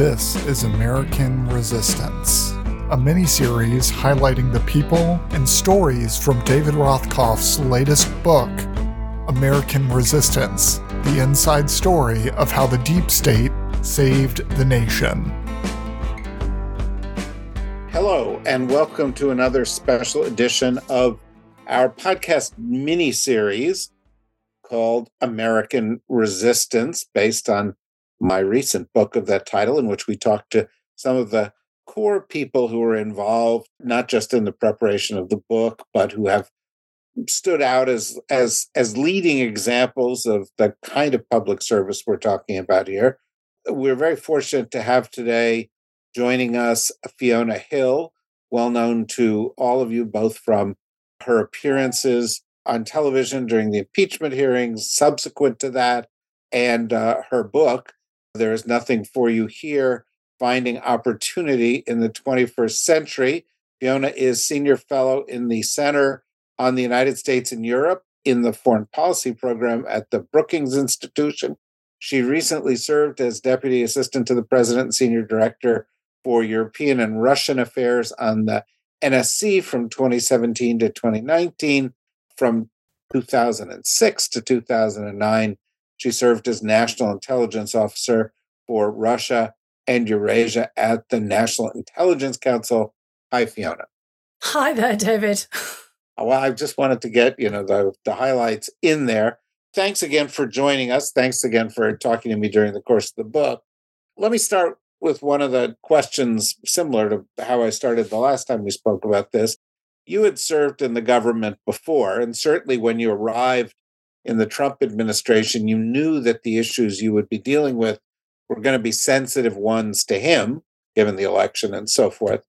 This is American Resistance, a mini-series highlighting the people and stories from David Rothkopf's latest book, American Resistance, the inside story of how the deep state saved the nation. Hello, and welcome to another special edition of our podcast mini-series called American Resistance, based on my recent book of that title, in which we talked to some of the core people who are involved, not just in the preparation of the book, but who have stood out as as as leading examples of the kind of public service we're talking about here. We're very fortunate to have today joining us Fiona Hill, well known to all of you both from her appearances on television during the impeachment hearings subsequent to that and uh, her book there is nothing for you here. Finding opportunity in the 21st century. Fiona is senior fellow in the Center on the United States and Europe in the foreign policy program at the Brookings Institution. She recently served as deputy assistant to the president and senior director for European and Russian affairs on the NSC from 2017 to 2019. From 2006 to 2009, she served as National Intelligence Officer for Russia and Eurasia at the National Intelligence Council. Hi, Fiona. Hi there, David. Oh, well, I just wanted to get you know the the highlights in there. Thanks again for joining us. Thanks again for talking to me during the course of the book. Let me start with one of the questions similar to how I started the last time we spoke about this. You had served in the government before, and certainly when you arrived in the Trump administration, you knew that the issues you would be dealing with were going to be sensitive ones to him, given the election and so forth.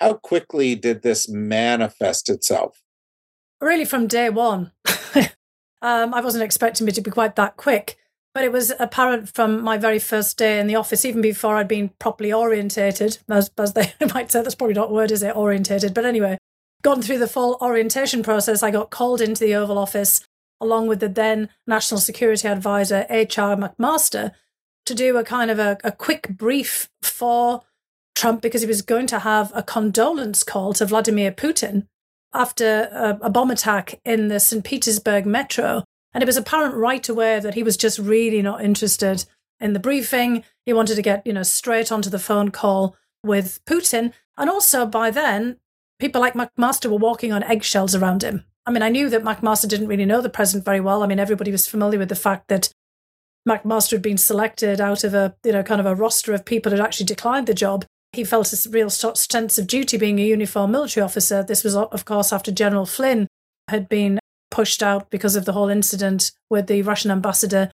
How quickly did this manifest itself? Really, from day one. um, I wasn't expecting it to be quite that quick, but it was apparent from my very first day in the office, even before I'd been properly orientated, as, as they might say. That's probably not a word, is it? Orientated. But anyway, gone through the full orientation process. I got called into the Oval Office along with the then National Security Advisor, H.R. McMaster, to do a kind of a, a quick brief for Trump because he was going to have a condolence call to Vladimir Putin after a, a bomb attack in the St. Petersburg metro. And it was apparent right away that he was just really not interested in the briefing. He wanted to get, you know, straight onto the phone call with Putin. And also by then, people like McMaster were walking on eggshells around him. I mean, I knew that McMaster didn't really know the president very well. I mean, everybody was familiar with the fact that McMaster had been selected out of a, you know, kind of a roster of people who had actually declined the job. He felt a real sense of duty being a uniformed military officer. This was, of course, after General Flynn had been pushed out because of the whole incident with the Russian ambassador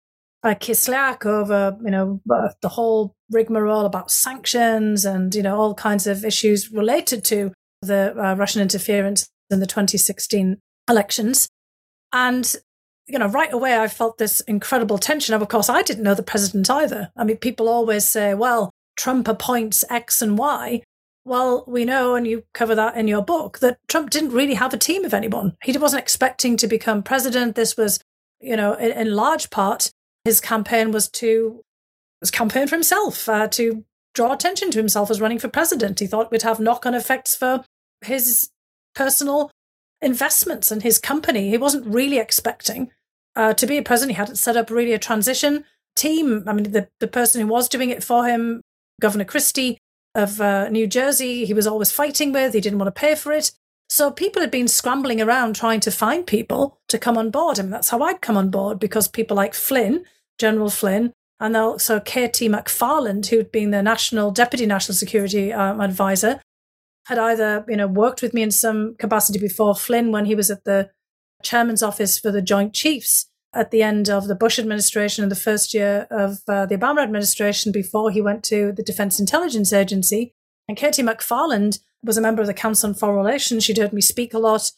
uh, Kislyak over, you know, uh, the whole rigmarole about sanctions and, you know, all kinds of issues related to the uh, Russian interference in the 2016 elections. And, you know, right away, I felt this incredible tension. of course, I didn't know the president either. I mean, people always say, well, Trump appoints X and Y. Well, we know, and you cover that in your book, that Trump didn't really have a team of anyone. He wasn't expecting to become president. This was, you know, in, in large part, his campaign was to was campaign for himself, uh, to draw attention to himself as running for president. He thought it would have knock on effects for his personal investments in his company. He wasn't really expecting uh, to be a president. He hadn't set up really a transition team. I mean, the, the person who was doing it for him, Governor Christie of uh, New Jersey, he was always fighting with. He didn't want to pay for it. So people had been scrambling around trying to find people to come on board. I mean, that's how I'd come on board because people like Flynn, General Flynn, and also Katie McFarland, who'd been the national deputy national security um, advisor, had either you know worked with me in some capacity before Flynn when he was at the chairman's office for the Joint Chiefs at the end of the Bush administration and the first year of uh, the Obama administration before he went to the Defense Intelligence Agency. And KT McFarland was a member of the Council on Foreign Relations. She'd heard me speak a lot.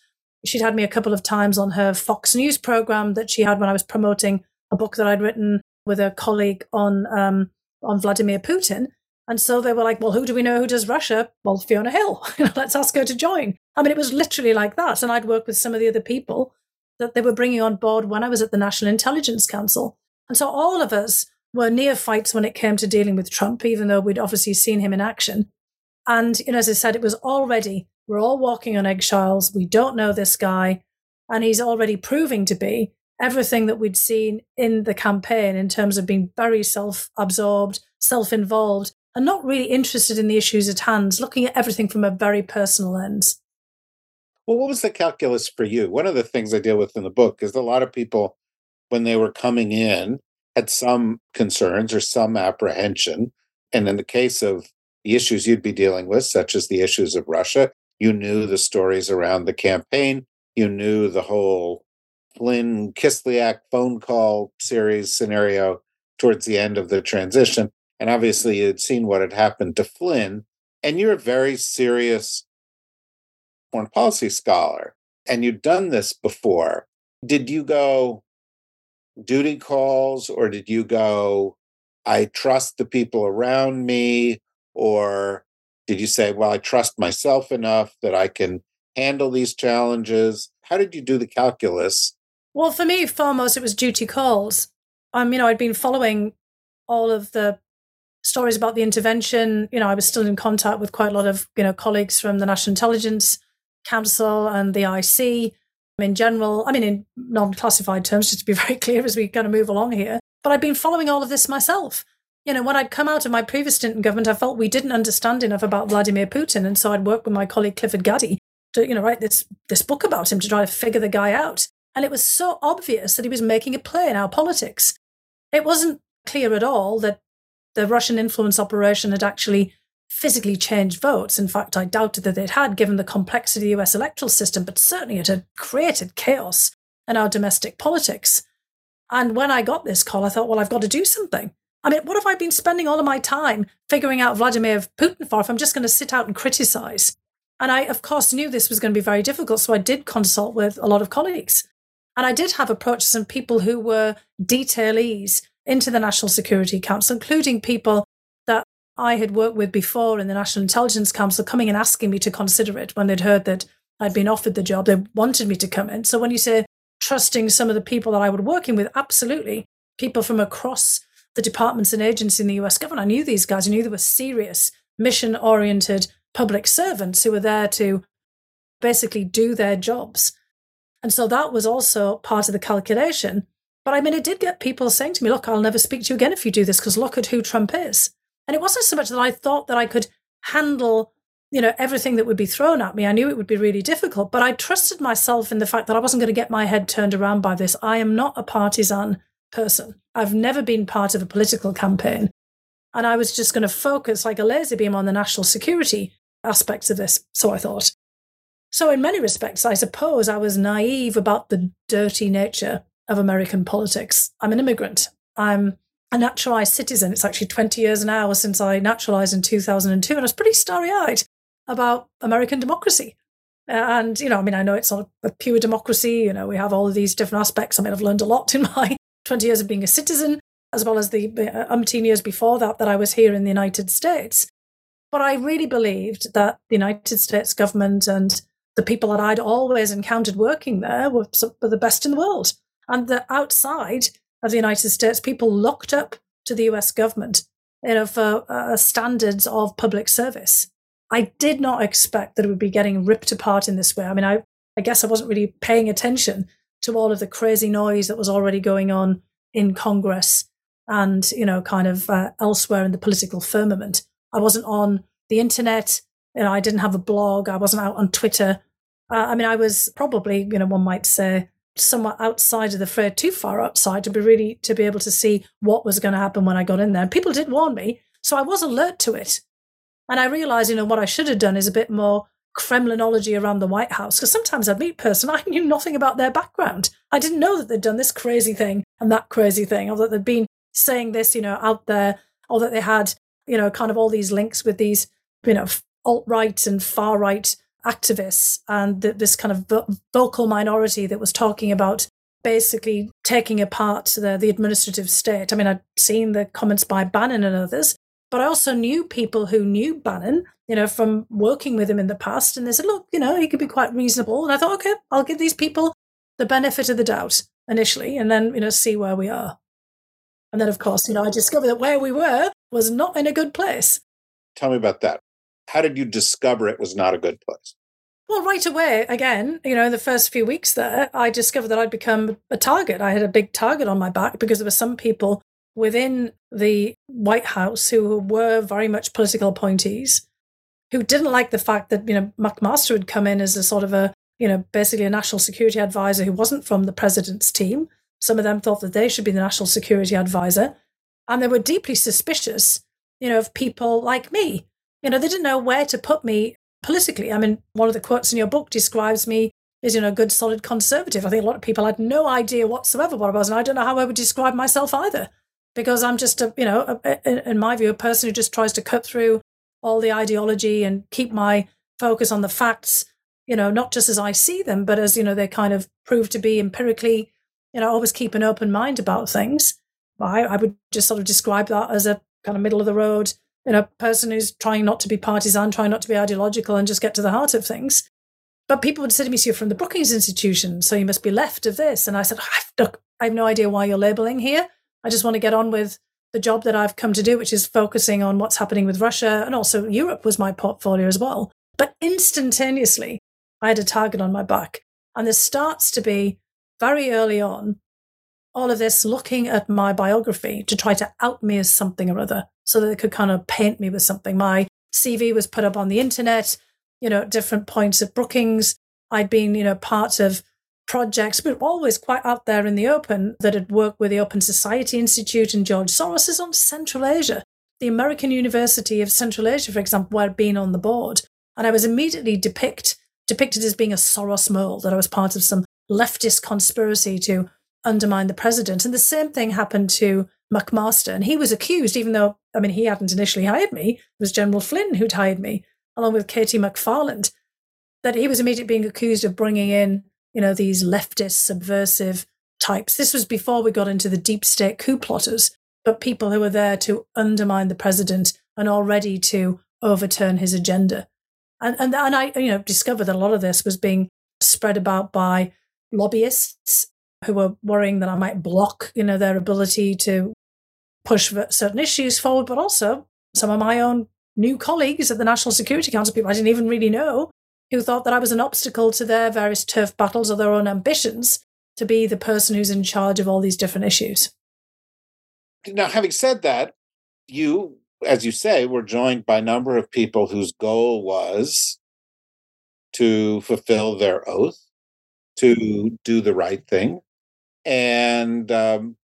She'd had me a couple of times on her Fox News program that she had when I was promoting a book that I'd written with a colleague on um, on Vladimir Putin. And so they were like, well, who do we know who does Russia? Well, Fiona Hill. Let's ask her to join. I mean, it was literally like that. And I'd work with some of the other people that they were bringing on board when I was at the National Intelligence Council. And so all of us were neophytes when it came to dealing with Trump, even though we'd obviously seen him in action. And, you know, as I said, it was already, we're all walking on eggshells. We don't know this guy. And he's already proving to be everything that we'd seen in the campaign in terms of being very self absorbed, self involved, and not really interested in the issues at hand, looking at everything from a very personal lens. Well, what was the calculus for you? One of the things I deal with in the book is a lot of people, when they were coming in, had some concerns or some apprehension. And in the case of the issues you'd be dealing with, such as the issues of Russia, you knew the stories around the campaign, you knew the whole Flynn Kislyak phone call series scenario towards the end of the transition. And obviously, you'd seen what had happened to Flynn. And you're a very serious foreign policy scholar, and you'd done this before. Did you go, duty calls or did you go i trust the people around me or did you say well i trust myself enough that i can handle these challenges how did you do the calculus well for me foremost it was duty calls um you know i'd been following all of the stories about the intervention you know i was still in contact with quite a lot of you know colleagues from the national intelligence council and the ic in general, I mean, in non classified terms, just to be very clear as we kind of move along here. But I've been following all of this myself. You know, when I'd come out of my previous stint in government, I felt we didn't understand enough about Vladimir Putin. And so I'd worked with my colleague Clifford Gaddy to, you know, write this, this book about him to try to figure the guy out. And it was so obvious that he was making a play in our politics. It wasn't clear at all that the Russian influence operation had actually physically changed votes. In fact, I doubted that it had, given the complexity of the US electoral system, but certainly it had created chaos in our domestic politics. And when I got this call, I thought, well, I've got to do something. I mean, what have I been spending all of my time figuring out Vladimir Putin for if I'm just going to sit out and criticize? And I, of course, knew this was going to be very difficult. So I did consult with a lot of colleagues. And I did have approaches and people who were detailees into the National Security Council, including people that I had worked with before in the National Intelligence Council coming and asking me to consider it when they'd heard that I'd been offered the job. They wanted me to come in. So when you say trusting some of the people that I was working with, absolutely. People from across the departments and agencies in the US government. I knew these guys. I knew they were serious, mission oriented public servants who were there to basically do their jobs. And so that was also part of the calculation. But I mean, it did get people saying to me, look, I'll never speak to you again if you do this because look at who Trump is. And it wasn't so much that I thought that I could handle, you know, everything that would be thrown at me. I knew it would be really difficult, but I trusted myself in the fact that I wasn't going to get my head turned around by this. I am not a partisan person. I've never been part of a political campaign. And I was just going to focus like a laser beam on the national security aspects of this. So I thought. So, in many respects, I suppose I was naive about the dirty nature of American politics. I'm an immigrant. I'm a naturalized citizen. It's actually 20 years now since I naturalized in 2002, and I was pretty starry eyed about American democracy. And, you know, I mean, I know it's not a pure democracy. You know, we have all of these different aspects. I mean, I've learned a lot in my 20 years of being a citizen, as well as the uh, umpteen years before that that I was here in the United States. But I really believed that the United States government and the people that I'd always encountered working there were the best in the world. And that outside, of the United States, people locked up to the US government you know, for uh, standards of public service. I did not expect that it would be getting ripped apart in this way. I mean, I, I guess I wasn't really paying attention to all of the crazy noise that was already going on in Congress and, you know, kind of uh, elsewhere in the political firmament. I wasn't on the internet. You know, I didn't have a blog. I wasn't out on Twitter. Uh, I mean, I was probably, you know, one might say, somewhat outside of the fray, too far outside to be really to be able to see what was going to happen when I got in there. And people did warn me, so I was alert to it. And I realized, you know, what I should have done is a bit more Kremlinology around the White House. Because sometimes I'd meet person, I knew nothing about their background. I didn't know that they'd done this crazy thing and that crazy thing, or that they'd been saying this, you know, out there, or that they had, you know, kind of all these links with these, you know, alt right and far right activists and this kind of vocal minority that was talking about basically taking apart the, the administrative state. I mean, I'd seen the comments by Bannon and others, but I also knew people who knew Bannon, you know, from working with him in the past. And they said, look, you know, he could be quite reasonable. And I thought, okay, I'll give these people the benefit of the doubt initially and then, you know, see where we are. And then, of course, you know, I discovered that where we were was not in a good place. Tell me about that. How did you discover it was not a good place? Well, right away, again, you know, in the first few weeks there, I discovered that I'd become a target. I had a big target on my back because there were some people within the White House who were very much political appointees who didn't like the fact that, you know, McMaster had come in as a sort of a, you know, basically a national security advisor who wasn't from the president's team. Some of them thought that they should be the national security advisor. And they were deeply suspicious, you know, of people like me. You know, they didn't know where to put me politically. I mean, one of the quotes in your book describes me as, you know, a good, solid conservative. I think a lot of people had no idea whatsoever what I was. And I don't know how I would describe myself either, because I'm just a, you know, a, in my view, a person who just tries to cut through all the ideology and keep my focus on the facts, you know, not just as I see them, but as, you know, they kind of prove to be empirically, you know, always keep an open mind about things. I, I would just sort of describe that as a kind of middle of the road, you know, person who's trying not to be partisan, trying not to be ideological and just get to the heart of things. But people would say to me, so you're from the Brookings Institution, so you must be left of this. And I said, look, I have no idea why you're labeling here. I just want to get on with the job that I've come to do, which is focusing on what's happening with Russia and also Europe was my portfolio as well. But instantaneously, I had a target on my back. And there starts to be very early on all of this looking at my biography to try to out me as something or other so that they could kind of paint me with something. My CV was put up on the internet, you know, at different points at Brookings. I'd been, you know, part of projects, but always quite out there in the open that had worked with the Open Society Institute and George Soros is on Central Asia. The American University of Central Asia, for example, where I'd been on the board. And I was immediately depict, depicted as being a Soros mole, that I was part of some leftist conspiracy to undermine the president. And the same thing happened to McMaster. And he was accused, even though, I mean, he hadn't initially hired me, it was General Flynn who'd hired me, along with Katie McFarland, that he was immediately being accused of bringing in, you know, these leftist, subversive types. This was before we got into the deep state coup plotters, but people who were there to undermine the president and already to overturn his agenda. And, and, and I, you know, discovered that a lot of this was being spread about by lobbyists who were worrying that I might block, you know, their ability to push certain issues forward, but also some of my own new colleagues at the National Security Council, people I didn't even really know, who thought that I was an obstacle to their various turf battles or their own ambitions to be the person who's in charge of all these different issues. Now, having said that, you, as you say, were joined by a number of people whose goal was to fulfill their oath, to do the right thing, and um,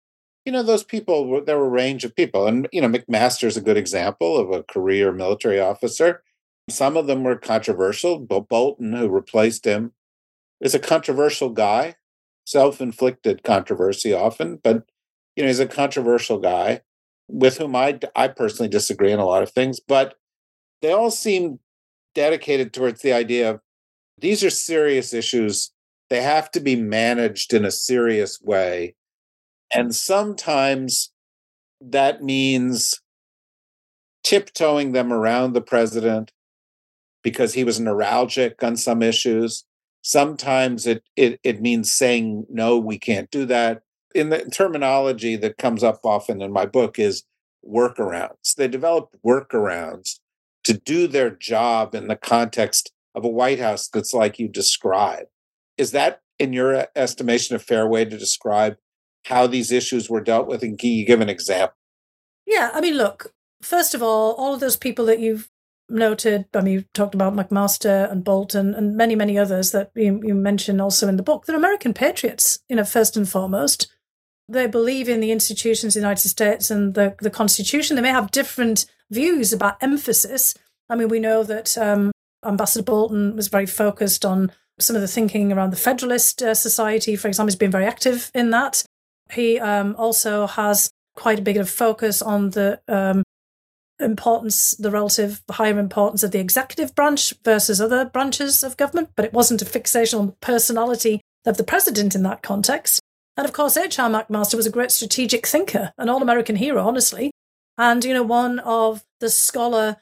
you know those people there were a range of people and you know mcmaster is a good example of a career military officer some of them were controversial but bolton who replaced him is a controversial guy self-inflicted controversy often but you know he's a controversial guy with whom i i personally disagree on a lot of things but they all seem dedicated towards the idea of these are serious issues they have to be managed in a serious way. And sometimes that means tiptoeing them around the president because he was neuralgic on some issues. Sometimes it, it, it means saying, no, we can't do that. In the terminology that comes up often in my book is workarounds. They developed workarounds to do their job in the context of a White House that's like you describe. Is that, in your estimation, a fair way to describe how these issues were dealt with? And can you give an example? Yeah, I mean, look, first of all, all of those people that you've noted, I mean, you talked about McMaster and Bolton and many, many others that you, you mentioned also in the book, they're American patriots, you know, first and foremost. They believe in the institutions of the United States and the, the Constitution. They may have different views about emphasis. I mean, we know that um, Ambassador Bolton was very focused on some of the thinking around the Federalist uh, Society, for example, has been very active in that. He um, also has quite a bit of focus on the um, importance, the relative higher importance of the executive branch versus other branches of government, but it wasn't a fixation on personality of the president in that context. And of course, H.R. McMaster was a great strategic thinker, an all American hero, honestly. And, you know, one of the scholar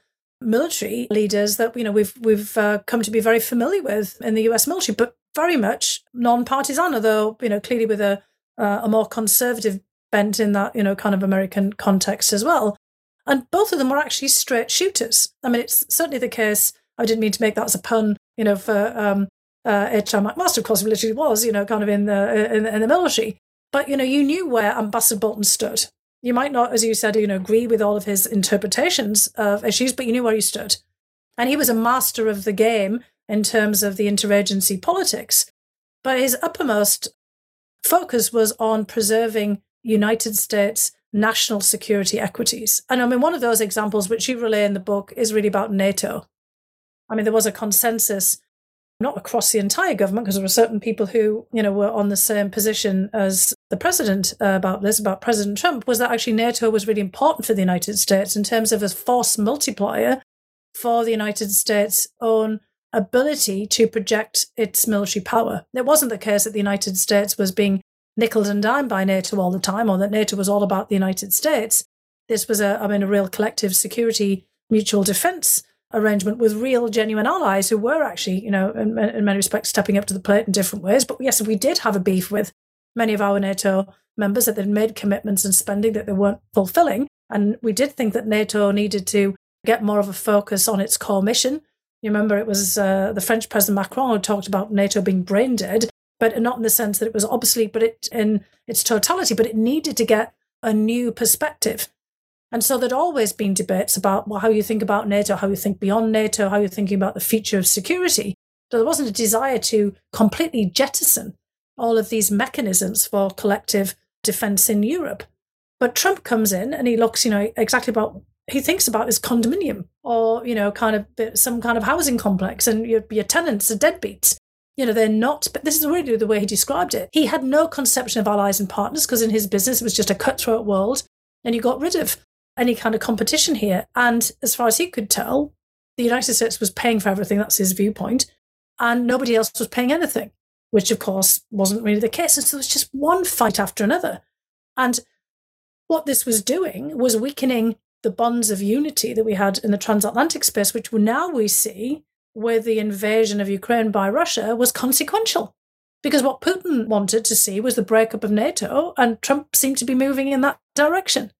military leaders that you know we've we've uh, come to be very familiar with in the U.S. military, but very much non-partisan, although you know clearly with a uh, a more conservative bent in that, you know, kind of American context as well. And both of them were actually straight shooters. I mean, it's certainly the case. I didn't mean to make that as a pun, you know, for um, uh, H.R. McMaster, of course, he literally was, you know, kind of in the in, in the military. But you know, you knew where Ambassador Bolton stood. You might not, as you said, you know, agree with all of his interpretations of issues, but you knew where he stood. And he was a master of the game in terms of the interagency politics. But his uppermost focus was on preserving United States national security equities. And I mean, one of those examples which you relay in the book is really about NATO. I mean, there was a consensus, not across the entire government, because there were certain people who, you know, were on the same position as the president uh, about this, about President Trump, was that actually NATO was really important for the United States in terms of a force multiplier for the United States' own ability to project its military power. It wasn't the case that the United States was being nickel and dime by NATO all the time, or that NATO was all about the United States. This was a, I mean, a real collective security mutual defense arrangement with real genuine allies who were actually, you know, in, in many respects stepping up to the plate in different ways. But yes, we did have a beef with many of our NATO members that they'd made commitments and spending that they weren't fulfilling. And we did think that NATO needed to get more of a focus on its core mission. You remember it was uh, the French President Macron who talked about NATO being brain dead, but not in the sense that it was obsolete, but it in its totality. But it needed to get a new perspective. And so there'd always been debates about well, how you think about NATO, how you think beyond NATO, how you're thinking about the future of security. So there wasn't a desire to completely jettison all of these mechanisms for collective defense in Europe. But Trump comes in and he looks, you know, exactly about he thinks about his condominium or you know kind of some kind of housing complex and your, your tenants are deadbeats. You know they're not but this is really the way he described it. He had no conception of allies and partners because in his business it was just a cutthroat world and he got rid of any kind of competition here. And as far as he could tell the united states was paying for everything. That's his viewpoint. And nobody else was paying anything which of course wasn't really the case. And so it was just one fight after another. And what this was doing was weakening the bonds of unity that we had in the transatlantic space, which now we see with the invasion of Ukraine by Russia, was consequential. Because what Putin wanted to see was the breakup of NATO, and Trump seemed to be moving in that direction.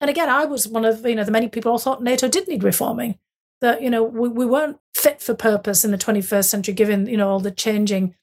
And again, I was one of you know the many people who thought NATO did need reforming. That you know we, we weren't fit for purpose in the 21st century, given you know all the changing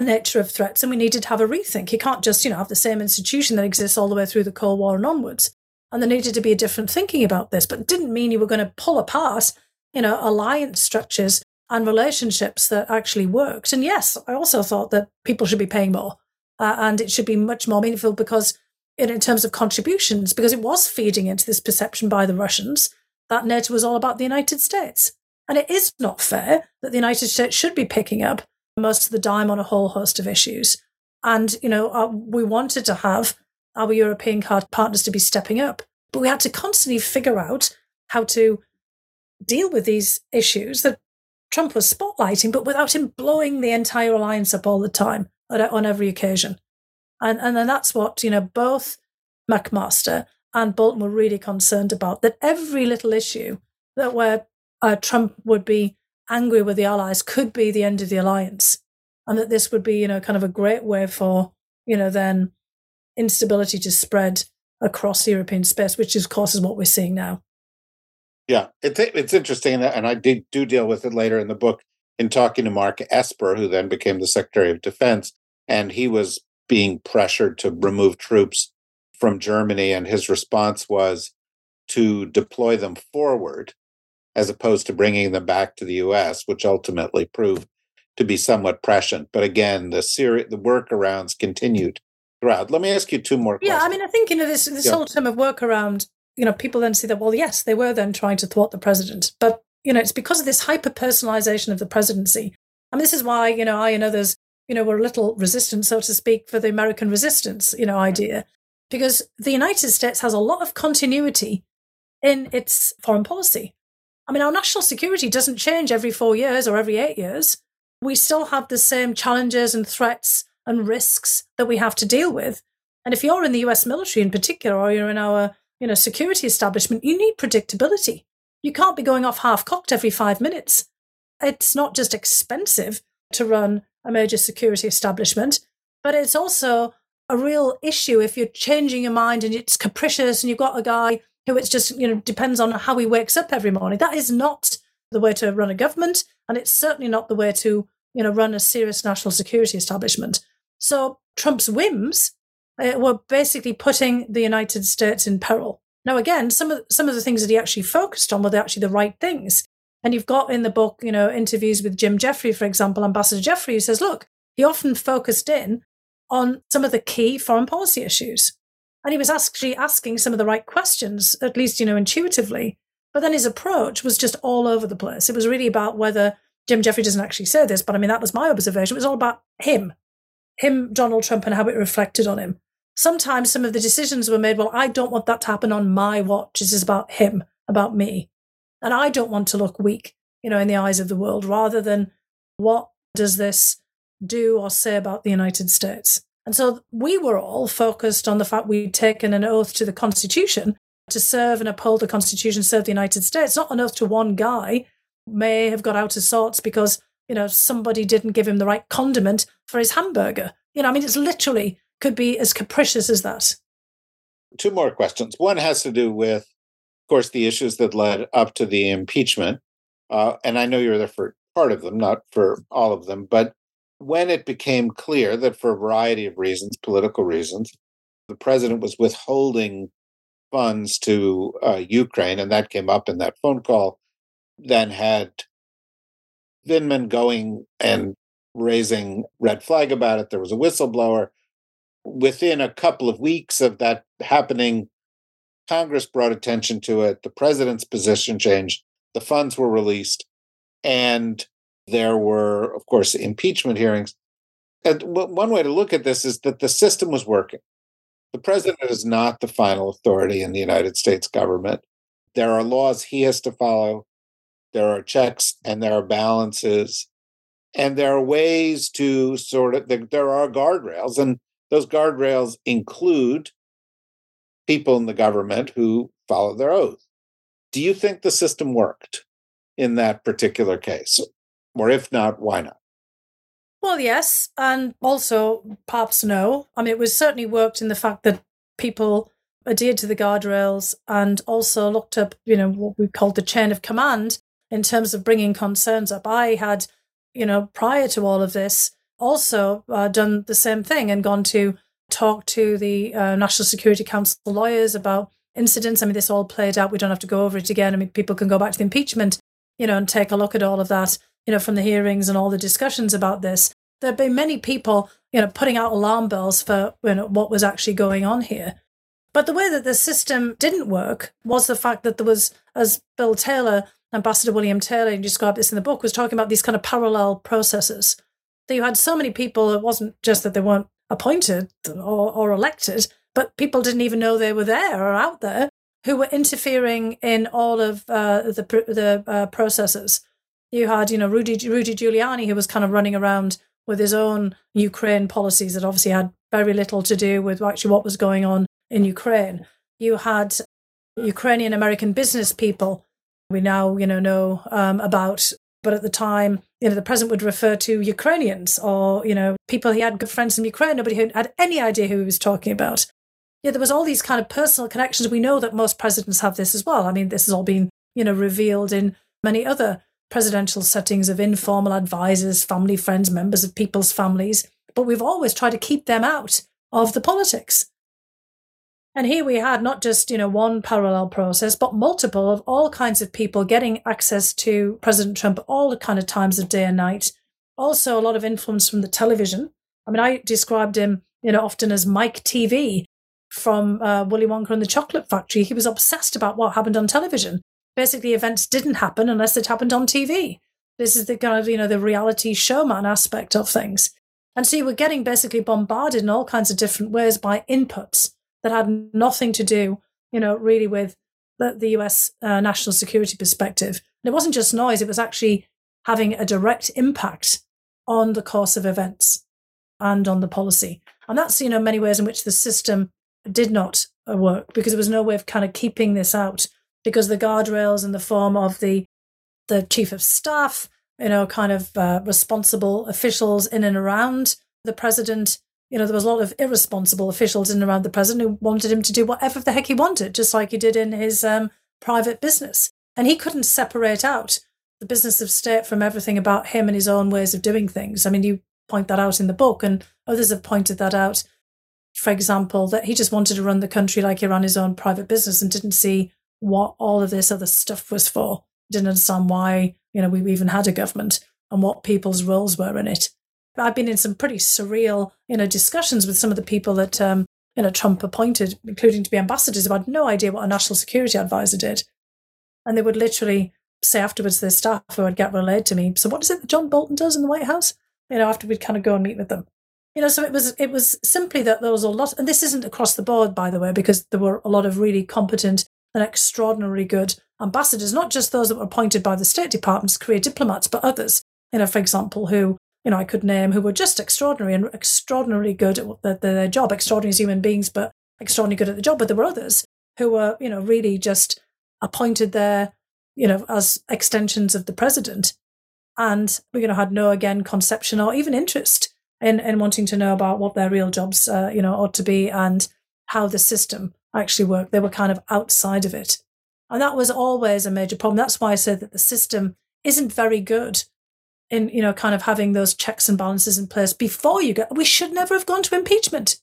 nature of threats, and we needed to have a rethink. You can't just you know have the same institution that exists all the way through the Cold War and onwards and there needed to be a different thinking about this, but didn't mean you were going to pull apart, you know, alliance structures and relationships that actually worked. And yes, I also thought that people should be paying more uh, and it should be much more meaningful because, in, in terms of contributions, because it was feeding into this perception by the Russians that NATO was all about the United States. And it is not fair that the United States should be picking up most of the dime on a whole host of issues. And, you know, uh, we wanted to have our European card partners to be stepping up. But we had to constantly figure out how to deal with these issues that Trump was spotlighting, but without him blowing the entire alliance up all the time on every occasion. And and then that's what you know both McMaster and Bolton were really concerned about that every little issue that where uh, Trump would be angry with the allies could be the end of the alliance, and that this would be you know kind of a great way for you know then instability to spread across European space, which of course is what we're seeing now. Yeah, it's it's interesting, and I did do deal with it later in the book in talking to Mark Esper, who then became the Secretary of Defense, and he was being pressured to remove troops from Germany, and his response was to deploy them forward as opposed to bringing them back to the U.S., which ultimately proved to be somewhat prescient. But again, the seri- the workarounds continued throughout. Let me ask you two more. Yeah, questions. I mean, I think you know this this Yeah. whole term of workaround. You know, people then see that. Well, yes, they were then trying to thwart the president, but you know, it's because of this hyper personalization of the presidency. I mean, this is why you know I and others, you know, were a little resistant, so to speak, for the American resistance, you know, mm-hmm. idea, because the United States has a lot of continuity in its foreign policy. I mean, our national security doesn't change every four years or every eight years. We still have the same challenges and threats and risks that we have to deal with. And if you're in the US military in particular, or you're in our you know security establishment, you need predictability. You can't be going off half cocked every five minutes. It's not just expensive to run a major security establishment, but it's also a real issue if you're changing your mind and it's capricious and you've got a guy who it's just, you know, depends on how he wakes up every morning. That is not the way to run a government. And it's certainly not the way to, you know, run a serious national security establishment. So Trump's whims uh, were basically putting the United States in peril. Now, again, some of some of the things that he actually focused on were actually the right things. And you've got in the book, you know, interviews with Jim Jeffrey, for example, Ambassador Jeffrey, who says, look, he often focused in on some of the key foreign policy issues. And he was actually asking some of the right questions, at least, you know, intuitively. But then his approach was just all over the place. It was really about whether Jim Jeffrey doesn't actually say this, but I mean, that was my observation. It was all about him, him, Donald Trump, and how it reflected on him. Sometimes some of the decisions were made, well, I don't want that to happen on my watch. This is about him, about me. And I don't want to look weak, you know, in the eyes of the world, rather than what does this do or say about the United States? And so we were all focused on the fact we'd taken an oath to the Constitution to serve and uphold the Constitution, serve the United States, not an oath to one guy may have got out of sorts because, you know, somebody didn't give him the right condiment for his hamburger. You know, I mean, it's literally could be as capricious as that. Two more questions. One has to do with, of course, the issues that led up to the impeachment. Uh, and I know you're there for part of them, not for all of them. But when it became clear that for a variety of reasons, political reasons, the president was withholding funds to uh, Ukraine, and that came up in that phone call, then had Vindman going and raising red flag about it. There was a whistleblower. Within a couple of weeks of that happening, Congress brought attention to it. The president's position changed. The funds were released. And there were, of course, impeachment hearings. And one way to look at this is that the system was working. The president is not the final authority in the United States government. There are laws he has to follow, there are checks and there are balances, and there are ways to sort of, there are guardrails, and those guardrails include people in the government who follow their oath. Do you think the system worked in that particular case? Or if not, why not? Well, yes. And also, perhaps no. I mean, it was certainly worked in the fact that people adhered to the guardrails and also looked up, you know, what we called the chain of command in terms of bringing concerns up. I had, you know, prior to all of this, also uh, done the same thing and gone to talk to the uh, National Security Council lawyers about incidents. I mean, this all played out. We don't have to go over it again. I mean, people can go back to the impeachment, you know, and take a look at all of that you know, from the hearings and all the discussions about this, there have been many people, you know, putting out alarm bells for you know, what was actually going on here. But the way that the system didn't work was the fact that there was, as Bill Taylor, Ambassador William Taylor, you described this in the book, was talking about these kind of parallel processes. That you had so many people, it wasn't just that they weren't appointed or, or elected, but people didn't even know they were there or out there who were interfering in all of uh, the, the uh, processes you had, you know, Rudy Rudy Giuliani, who was kind of running around with his own Ukraine policies that obviously had very little to do with actually what was going on in Ukraine. You had Ukrainian American business people we now, you know, know um, about, but at the time, you know, the president would refer to Ukrainians or, you know, people he had good friends in Ukraine. Nobody had any idea who he was talking about. Yeah, there was all these kind of personal connections. We know that most presidents have this as well. I mean, this has all been, you know, revealed in many other presidential settings of informal advisors, family, friends, members of people's families, but we've always tried to keep them out of the politics. And here we had not just, you know, one parallel process, but multiple of all kinds of people getting access to President Trump all the kind of times of day and night. Also, a lot of influence from the television. I mean, I described him, you know, often as Mike Teavee from uh, Willy Wonka and the Chocolate Factory. He was obsessed about what happened on television basically events didn't happen unless it happened on TV. This is the kind of, you know, the reality showman aspect of things. And so you were getting basically bombarded in all kinds of different ways by inputs that had nothing to do, you know, really with the, the US uh, national security perspective. And it wasn't just noise, it was actually having a direct impact on the course of events and on the policy. And that's, you know, many ways in which the system did not uh, work because there was no way of kind of keeping this out because the guardrails in the form of the the chief of staff, you know, kind of uh, responsible officials in and around the president, you know, there was a lot of irresponsible officials in and around the president who wanted him to do whatever the heck he wanted, just like he did in his um, private business. And he couldn't separate out the business of state from everything about him and his own ways of doing things. I mean, you point that out in the book, and others have pointed that out. For example, that he just wanted to run the country like he ran his own private business and didn't see what all of this other stuff was for. Didn't understand why, you know, we even had a government and what people's roles were in it. I've been in some pretty surreal, you know, discussions with some of the people that, um, you know, Trump appointed, including to be ambassadors, who had no idea what a national security advisor did. And they would literally say afterwards to their staff who would get relayed to me, so what is it that John Bolton does in the White House? You know, after we'd kind of go and meet with them. You know, so it was it was simply that there was a lot and this isn't across the board, by the way, because there were a lot of really competent and extraordinarily good ambassadors, not just those that were appointed by the State Department's career diplomats, but others, you know, for example, who you know, I could name who were just extraordinary and extraordinarily good at their, their job, extraordinary as human beings, but extraordinarily good at the job. But there were others who were, you know, really just appointed there, you know, as extensions of the president, and you know had no again conception or even interest in in wanting to know about what their real jobs, uh, you know, ought to be and how the system actually worked. They were kind of outside of it, and that was always a major problem. That's why I said that the system isn't very good in you know kind of having those checks and balances in place before you go we should never have gone to impeachment.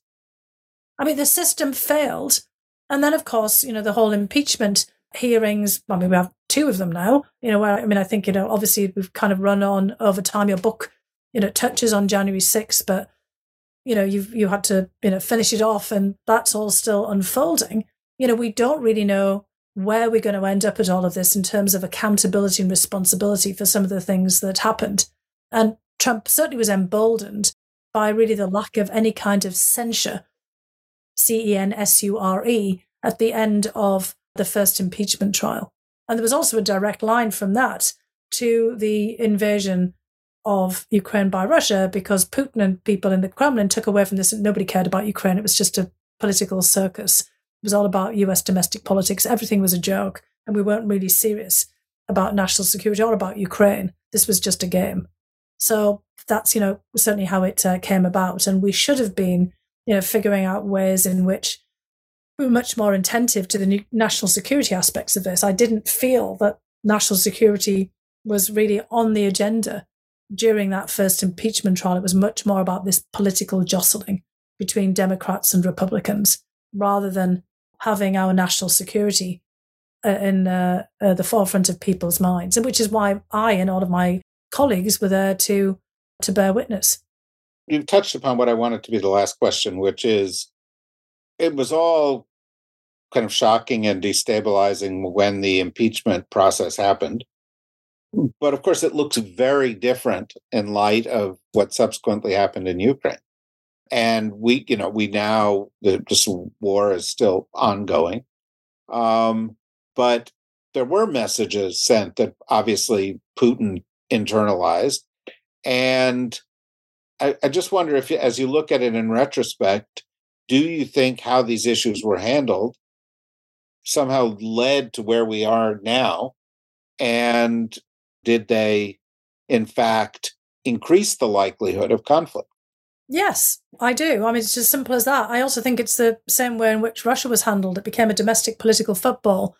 I mean the system failed. And then of course you know the whole impeachment hearings i mean we have two of them now you know where i mean i think you know obviously we've kind of run on over time. Your book you know touches on january 6th but you know you've you had to you know finish it off and that's all still unfolding. You know we don't really know where we're going to end up at all of this in terms of accountability and responsibility for some of the things that happened. And Trump certainly was emboldened by really the lack of any kind of censure, C E N S U R E, at the end of the first impeachment trial. And there was also a direct line from that to the invasion of Ukraine by Russia because Putin and people in the Kremlin took away from this and nobody cared about Ukraine. It was just a political circus. Was all about US domestic politics. Everything was a joke, and we weren't really serious about national security or about Ukraine. This was just a game. So that's, you know, certainly how it uh, came about. And we should have been, you know, figuring out ways in which we were much more attentive to the national security aspects of this. I didn't feel that national security was really on the agenda during that first impeachment trial. It was much more about this political jostling between Democrats and Republicans rather than having our national security uh, in uh, uh, the forefront of people's minds, and which is why I and all of my colleagues were there to to bear witness. You've touched upon what I wanted to be the last question, which is it was all kind of shocking and destabilizing when the impeachment process happened. But of course, it looks very different in light of what subsequently happened in Ukraine and we you know we now the this war is still ongoing um, but there were messages sent that obviously putin internalized and I, I just wonder if as you look at it in retrospect do you think how these issues were handled somehow led to where we are now? And did they in fact increase the likelihood of conflict Yes, I do. I mean, it's as simple as that. I also think it's the same way in which Russia was handled. It became a domestic political football.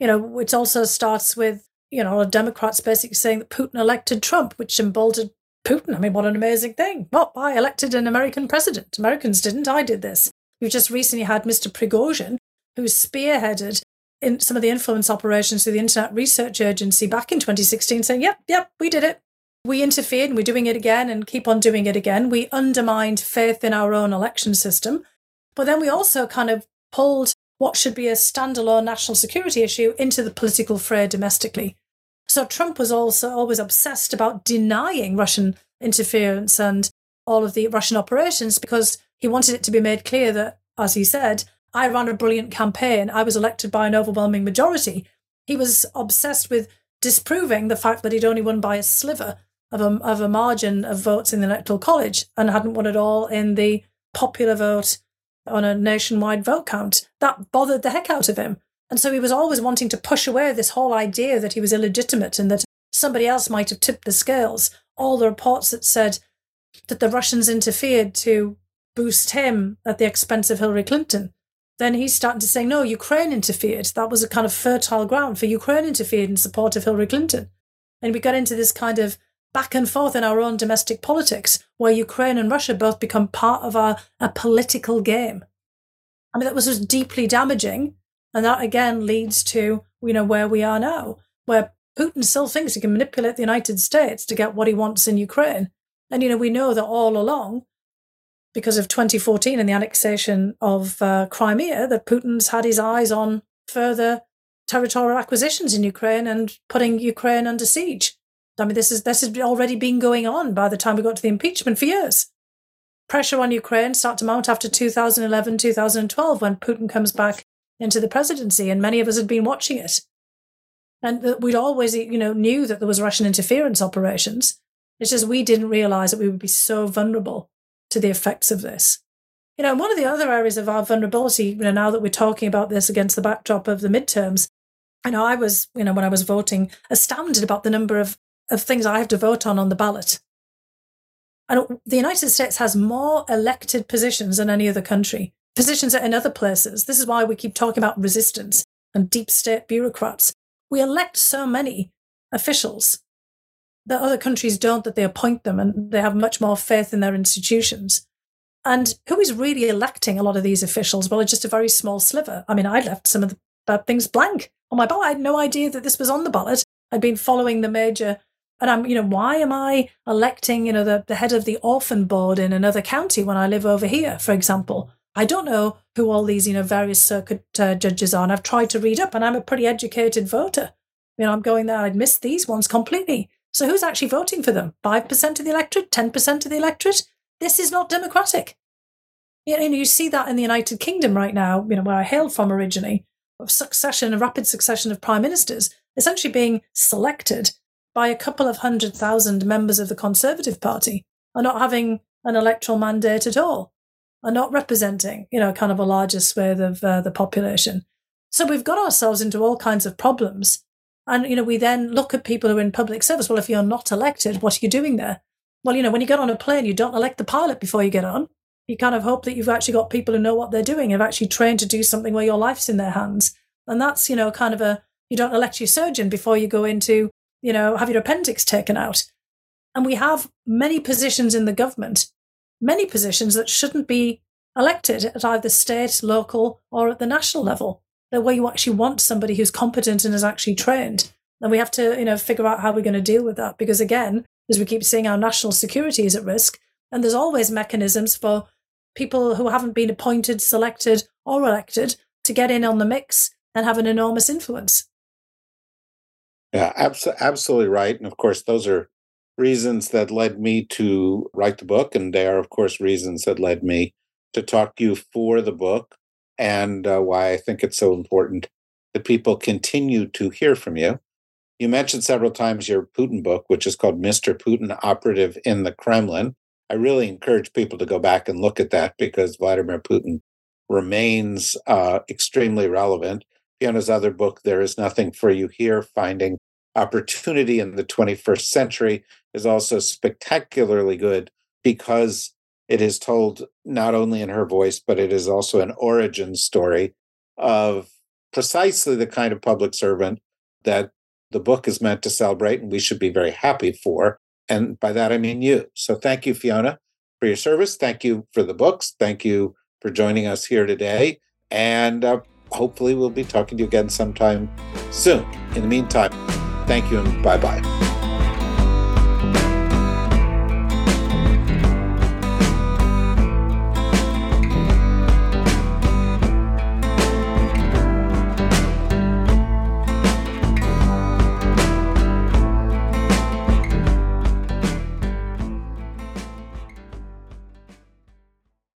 You know, which also starts with, you know, Democrats basically saying that Putin elected Trump, which emboldened Putin. I mean, what an amazing thing. Well, I elected an American president. Americans didn't. I did this. We've just recently had Mr. Prigozhin, who spearheaded in some of the influence operations through the Internet Research Agency back in 2016, saying, yep, yep, we did it we interfered and we're doing it again and keep on doing it again. We undermined faith in our own election system. But then we also kind of pulled what should be a standalone national security issue into the political fray domestically. So Trump was also always obsessed about denying Russian interference and all of the Russian operations because he wanted it to be made clear that, as he said, I ran a brilliant campaign. I was elected by an overwhelming majority. He was obsessed with disproving the fact that he'd only won by a sliver of a, of a margin of votes in the electoral college and hadn't won at all in the popular vote on a nationwide vote count. That bothered the heck out of him. And so he was always wanting to push away this whole idea that he was illegitimate and that somebody else might have tipped the scales. All the reports that said that the Russians interfered to boost him at the expense of Hillary Clinton. Then he's starting to say, no, Ukraine interfered. That was a kind of fertile ground for Ukraine interfered in support of Hillary Clinton. And we got into this kind of back and forth in our own domestic politics where Ukraine and Russia both become part of our, a political game. I mean, that was just deeply damaging. And that again leads to, you know, where we are now, where Putin still thinks he can manipulate the United States to get what he wants in Ukraine. And, you know, we know that all along, because of 2014 and the annexation of uh, Crimea, that Putin's had his eyes on further territorial acquisitions in Ukraine and putting Ukraine under siege. I mean, this is this has already been going on by the time we got to the impeachment for years. Pressure on Ukraine start to mount after 2011, 2012, when Putin comes back into the presidency, and many of us had been watching it, and we'd always, you know, knew that there was Russian interference operations. It's just we didn't realize that we would be so vulnerable to the effects of this. You know, one of the other areas of our vulnerability, you know, now that we're talking about this against the backdrop of the midterms, I know I was, you know, when I was voting, astounded about the number of, of things I have to vote on on the ballot. And the United States has more elected positions than any other country, positions in other places. This is why we keep talking about resistance and deep state bureaucrats. We elect so many officials that other countries don't, that they appoint them and they have much more faith in their institutions. And who is really electing a lot of these officials? Well, it's just a very small sliver. I mean, I left some of the things blank on my ballot. I had no idea that this was on the ballot. I'd been following the major, and I'm, you know, why am I electing, you know, the, the head of the orphan board in another county when I live over here, for example? I don't know who all these, you know, various circuit uh, judges are. And I've tried to read up, and I'm a pretty educated voter. You know, I'm going there, I'd missed these ones completely. So who's actually voting for them? 5% of the electorate? 10% of the electorate? This is not democratic. You know, you see that in the United Kingdom right now, you know, where I hail from originally of succession, a rapid succession of prime ministers, essentially being selected by a couple of hundred thousand members of the Conservative Party are not having an electoral mandate at all, are not representing, you know, kind of a larger swathe of uh, the population. So we've got ourselves into all kinds of problems. And, you know, we then look at people who are in public service. Well, if you're not elected, what are you doing there? Well, you know, when you get on a plane, you don't elect the pilot before you get on you kind of hope that you've actually got people who know what they're doing, have actually trained to do something where your life's in their hands. And that's, you know, kind of a, you don't elect your surgeon before you go into, you know, have your appendix taken out. And we have many positions in the government, many positions that shouldn't be elected at either state, local, or at the national level. They're where you actually want somebody who's competent and is actually trained. And we have to, you know, figure out how we're going to deal with that. Because again, as we keep seeing, our national security is at risk. And there's always mechanisms for people who haven't been appointed, selected, or elected to get in on the mix and have an enormous influence. Yeah, abs- absolutely right. And of course, those are reasons that led me to write the book. And they are, of course, reasons that led me to talk to you for the book and uh, why I think it's so important that people continue to hear from you. You mentioned several times your Putin book, which is called Mr. Putin Operative in the Kremlin. I really encourage people to go back and look at that because Vladimir Putin remains uh, extremely relevant. Fiona's other book, There Is Nothing for You Here Finding Opportunity in the 21st Century, is also spectacularly good because it is told not only in her voice, but it is also an origin story of precisely the kind of public servant that the book is meant to celebrate and we should be very happy for. And by that, I mean you. So thank you, Fiona, for your service. Thank you for the books. Thank you for joining us here today. And uh, hopefully, we'll be talking to you again sometime soon. In the meantime, thank you and bye bye.